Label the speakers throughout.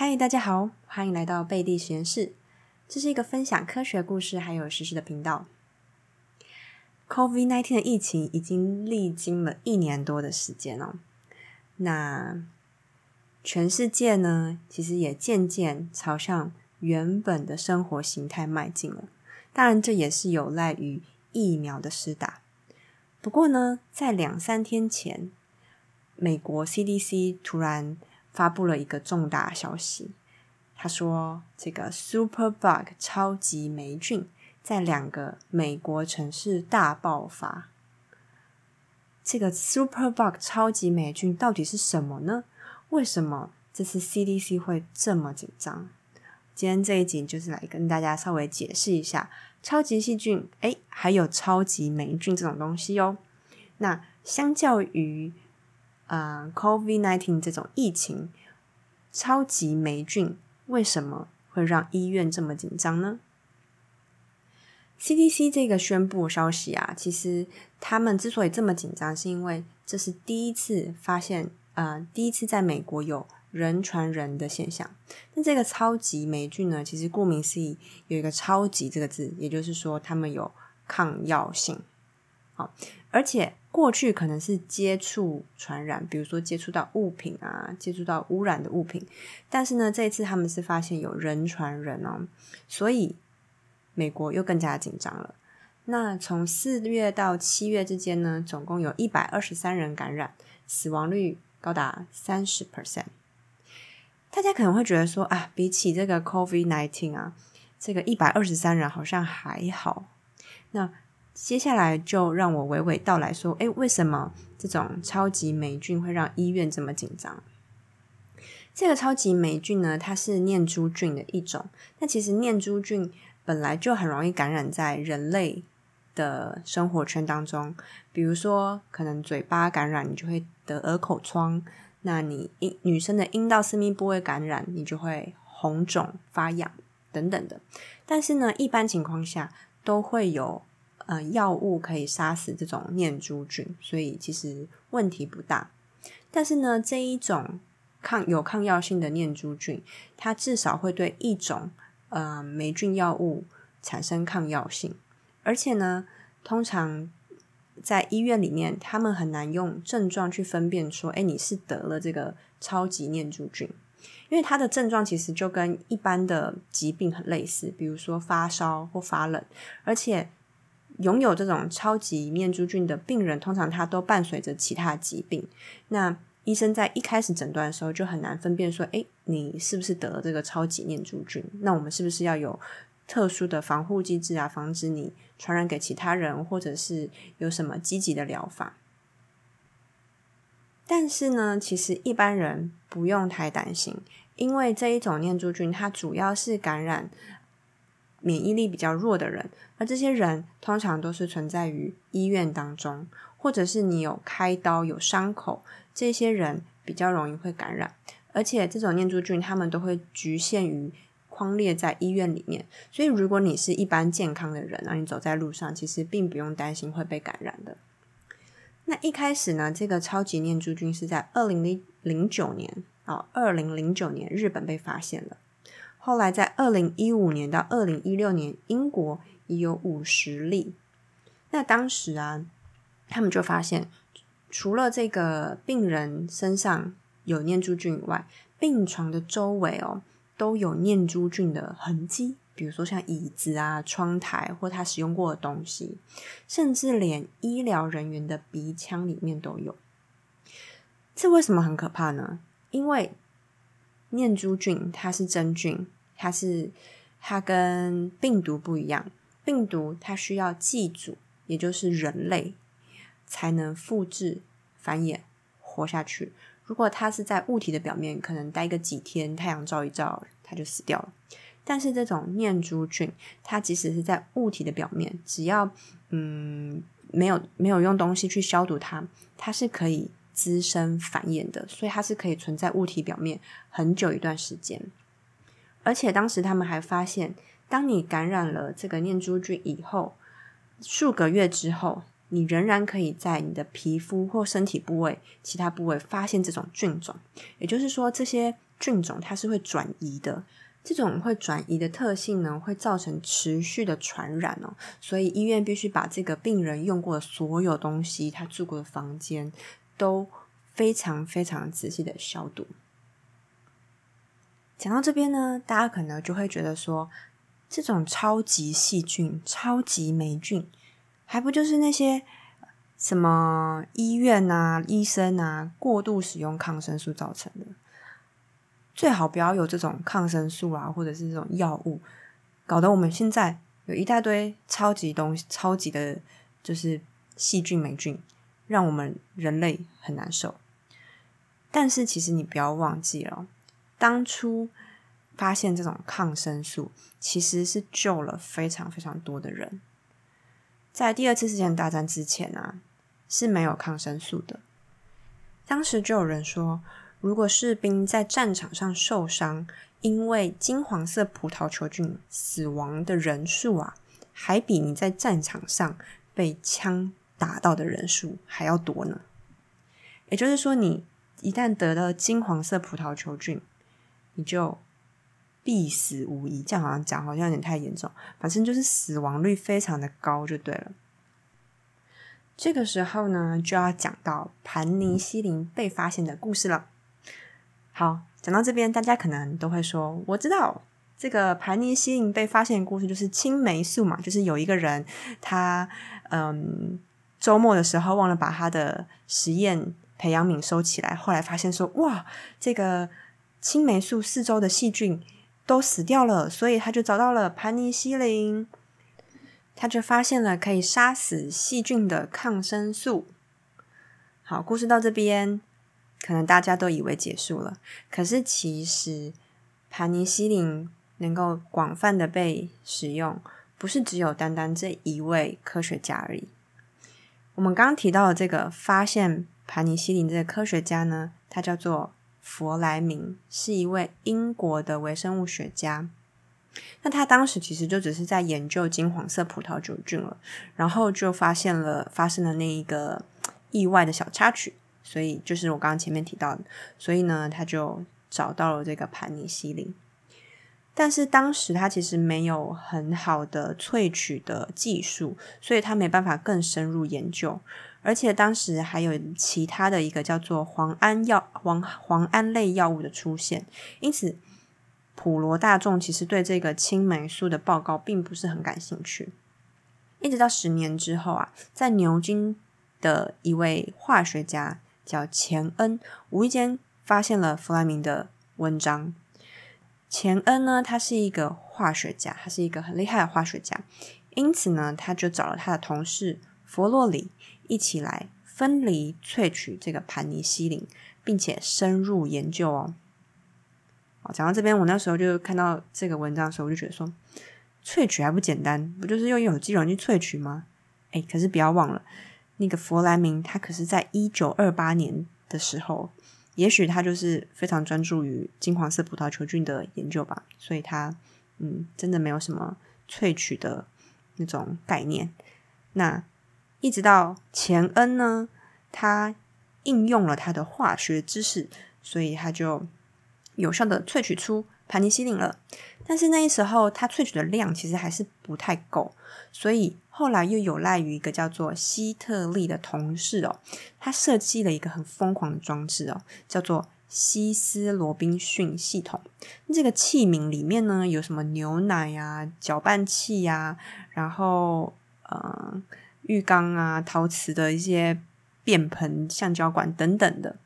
Speaker 1: 嗨，大家好，欢迎来到贝蒂实验室。这是一个分享科学故事还有实事的频道。COVID-19 的疫情已经历经了一年多的时间哦。那全世界呢，其实也渐渐朝向原本的生活形态迈进了。当然，这也是有赖于疫苗的施打。不过呢，在两三天前，美国 CDC 突然发布了一个重大消息，他说这个 Superbug 超级霉菌在两个美国城市大爆发。这个 Superbug 超级霉菌到底是什么呢？为什么这次 CDC 会这么紧张？今天这一集就是来跟大家稍微解释一下超级细菌，哎，还有超级霉菌这种东西哦。那相较于呃 COVID-19 这种疫情，超级霉菌为什么会让医院这么紧张呢？CDC 这个宣布消息啊，其实他们之所以这么紧张，是因为这是第一次发现，呃，第一次在美国有。人传人的现象，那这个超级霉菌呢？其实顾名思义，有一个“超级”这个字，也就是说，它们有抗药性。好，而且过去可能是接触传染，比如说接触到物品啊，接触到污染的物品。但是呢，这一次他们是发现有人传人哦，所以美国又更加紧张了。那从四月到七月之间呢，总共有一百二十三人感染，死亡率高达三十 percent。大家可能会觉得说啊，比起这个 COVID nineteen 啊，这个一百二十三人好像还好。那接下来就让我娓娓道来说，哎，为什么这种超级霉菌会让医院这么紧张？这个超级霉菌呢，它是念珠菌的一种。那其实念珠菌本来就很容易感染在人类的生活圈当中，比如说可能嘴巴感染，你就会得耳口疮。那你阴女生的阴道私密部位感染，你就会红肿发痒等等的。但是呢，一般情况下都会有呃药物可以杀死这种念珠菌，所以其实问题不大。但是呢，这一种抗有抗药性的念珠菌，它至少会对一种呃霉菌药物产生抗药性，而且呢，通常。在医院里面，他们很难用症状去分辨说，哎，你是得了这个超级念珠菌，因为它的症状其实就跟一般的疾病很类似，比如说发烧或发冷，而且拥有这种超级念珠菌的病人，通常他都伴随着其他疾病。那医生在一开始诊断的时候就很难分辨说，哎，你是不是得了这个超级念珠菌？那我们是不是要有？特殊的防护机制啊，防止你传染给其他人，或者是有什么积极的疗法。但是呢，其实一般人不用太担心，因为这一种念珠菌它主要是感染免疫力比较弱的人，而这些人通常都是存在于医院当中，或者是你有开刀有伤口，这些人比较容易会感染。而且这种念珠菌，他们都会局限于。框列在医院里面，所以如果你是一般健康的人，那你走在路上，其实并不用担心会被感染的。那一开始呢，这个超级念珠菌是在二零零零九年啊，二零零九年日本被发现了。后来在二零一五年到二零一六年，英国已有五十例。那当时啊，他们就发现，除了这个病人身上有念珠菌以外，病床的周围哦。都有念珠菌的痕迹，比如说像椅子啊、窗台或他使用过的东西，甚至连医疗人员的鼻腔里面都有。这为什么很可怕呢？因为念珠菌它是真菌，它是它跟病毒不一样，病毒它需要寄主，也就是人类才能复制、繁衍、活下去。如果它是在物体的表面，可能待个几天，太阳照一照，它就死掉了。但是这种念珠菌，它即使是在物体的表面，只要嗯没有没有用东西去消毒它，它是可以滋生繁衍的，所以它是可以存在物体表面很久一段时间。而且当时他们还发现，当你感染了这个念珠菌以后，数个月之后。你仍然可以在你的皮肤或身体部位其他部位发现这种菌种，也就是说，这些菌种它是会转移的。这种会转移的特性呢，会造成持续的传染哦，所以医院必须把这个病人用过的所有东西，他住过的房间，都非常非常仔细的消毒。讲到这边呢，大家可能就会觉得说，这种超级细菌、超级霉菌，还不就是那些什么医院啊、医生啊过度使用抗生素造成的？最好不要有这种抗生素啊，或者是这种药物，搞得我们现在有一大堆超级东西、超级的，就是细菌、霉菌，让我们人类很难受。但是其实你不要忘记了，当初发现这种抗生素，其实是救了非常非常多的人。在第二次世界大战之前啊，是没有抗生素的。当时就有人说。如果士兵在战场上受伤，因为金黄色葡萄球菌死亡的人数啊，还比你在战场上被枪打到的人数还要多呢。也就是说，你一旦得了金黄色葡萄球菌，你就必死无疑。这样好像讲好像有点太严重，反正就是死亡率非常的高，就对了。这个时候呢，就要讲到盘尼西林被发现的故事了。好，讲到这边，大家可能都会说，我知道这个盘尼西林被发现的故事，就是青霉素嘛，就是有一个人他嗯周末的时候忘了把他的实验培养皿收起来，后来发现说，哇，这个青霉素四周的细菌都死掉了，所以他就找到了盘尼西林，他就发现了可以杀死细菌的抗生素。好，故事到这边。可能大家都以为结束了，可是其实盘尼西林能够广泛的被使用，不是只有单单这一位科学家而已。我们刚刚提到的这个发现盘尼西林这个科学家呢，他叫做弗莱明，是一位英国的微生物学家。那他当时其实就只是在研究金黄色葡萄球菌了，然后就发现了发生了那一个意外的小插曲。所以就是我刚刚前面提到的，所以呢，他就找到了这个盘尼西林，但是当时他其实没有很好的萃取的技术，所以他没办法更深入研究，而且当时还有其他的一个叫做磺胺药磺磺胺类药物的出现，因此普罗大众其实对这个青霉素的报告并不是很感兴趣，一直到十年之后啊，在牛津的一位化学家。叫钱恩，无意间发现了弗莱明的文章。钱恩呢，他是一个化学家，他是一个很厉害的化学家，因此呢，他就找了他的同事佛洛里一起来分离萃取这个盘尼西林，并且深入研究哦。好，讲到这边，我那时候就看到这个文章的时候，我就觉得说，萃取还不简单，不就是用有机溶去萃取吗？哎，可是不要忘了。那个弗莱明，他可是在一九二八年的时候，也许他就是非常专注于金黄色葡萄球菌的研究吧，所以他嗯，真的没有什么萃取的那种概念。那一直到钱恩呢，他应用了他的化学知识，所以他就有效的萃取出盘尼西林了。但是那时候他萃取的量其实还是不太够，所以。后来又有赖于一个叫做希特利的同事哦，他设计了一个很疯狂的装置哦，叫做希斯罗宾逊系统。这个器皿里面呢，有什么牛奶呀、搅拌器呀，然后呃浴缸啊、陶瓷的一些便盆、橡胶管等等的。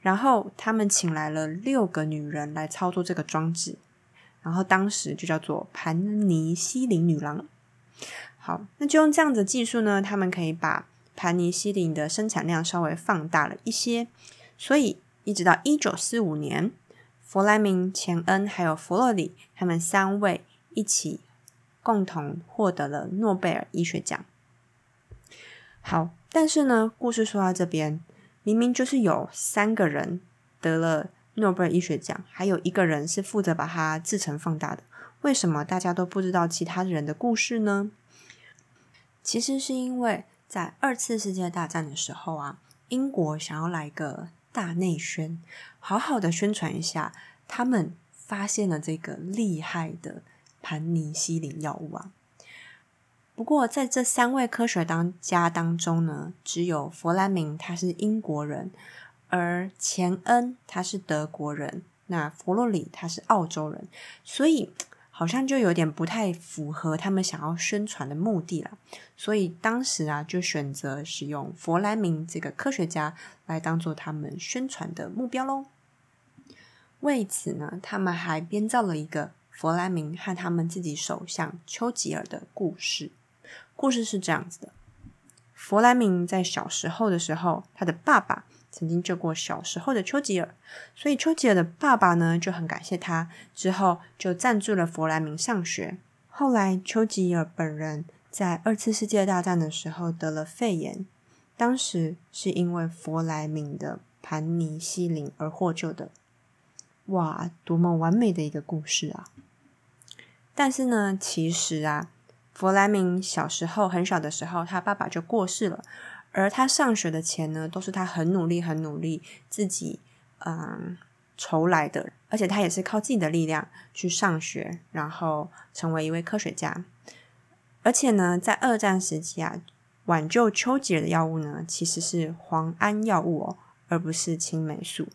Speaker 1: 然后他们请来了六个女人来操作这个装置，然后当时就叫做盘尼西林女郎。好，那就用这样的技术呢，他们可以把盘尼西林的生产量稍微放大了一些，所以一直到一九四五年，弗莱明、钱恩还有弗洛里他们三位一起共同获得了诺贝尔医学奖。好，但是呢，故事说到这边，明明就是有三个人得了诺贝尔医学奖，还有一个人是负责把它制成放大的，为什么大家都不知道其他人的故事呢？其实是因为在二次世界大战的时候啊，英国想要来个大内宣，好好的宣传一下他们发现了这个厉害的盘尼西林药物啊。不过，在这三位科学当家当中呢，只有弗莱明他是英国人，而钱恩他是德国人，那弗洛里他是澳洲人，所以好像就有点不太符合他们想要宣传的目的了。所以当时啊，就选择使用弗莱明这个科学家来当做他们宣传的目标喽。为此呢，他们还编造了一个弗莱明和他们自己首相丘吉尔的故事。故事是这样子的：弗莱明在小时候的时候，他的爸爸曾经救过小时候的丘吉尔，所以丘吉尔的爸爸呢就很感谢他，之后就赞助了弗莱明上学。后来丘吉尔本人在二次世界大战的时候得了肺炎，当时是因为弗莱明的盘尼西林而获救的。哇，多么完美的一个故事啊！但是呢，其实啊。弗莱明小时候很小的时候，他爸爸就过世了，而他上学的钱呢，都是他很努力、很努力自己嗯筹来的，而且他也是靠自己的力量去上学，然后成为一位科学家。而且呢，在二战时期啊，挽救丘吉尔的药物呢，其实是磺胺药物哦，而不是青霉素。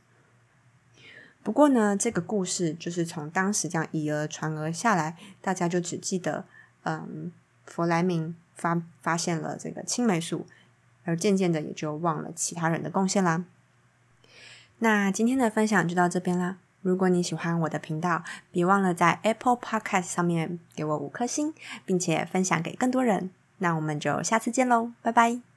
Speaker 1: 不过呢，这个故事就是从当时这样以讹传讹下来，大家就只记得。嗯，弗莱明发发现了这个青霉素，而渐渐的也就忘了其他人的贡献啦。那今天的分享就到这边啦。如果你喜欢我的频道，别忘了在 Apple Podcast 上面给我五颗星，并且分享给更多人。那我们就下次见喽，拜拜。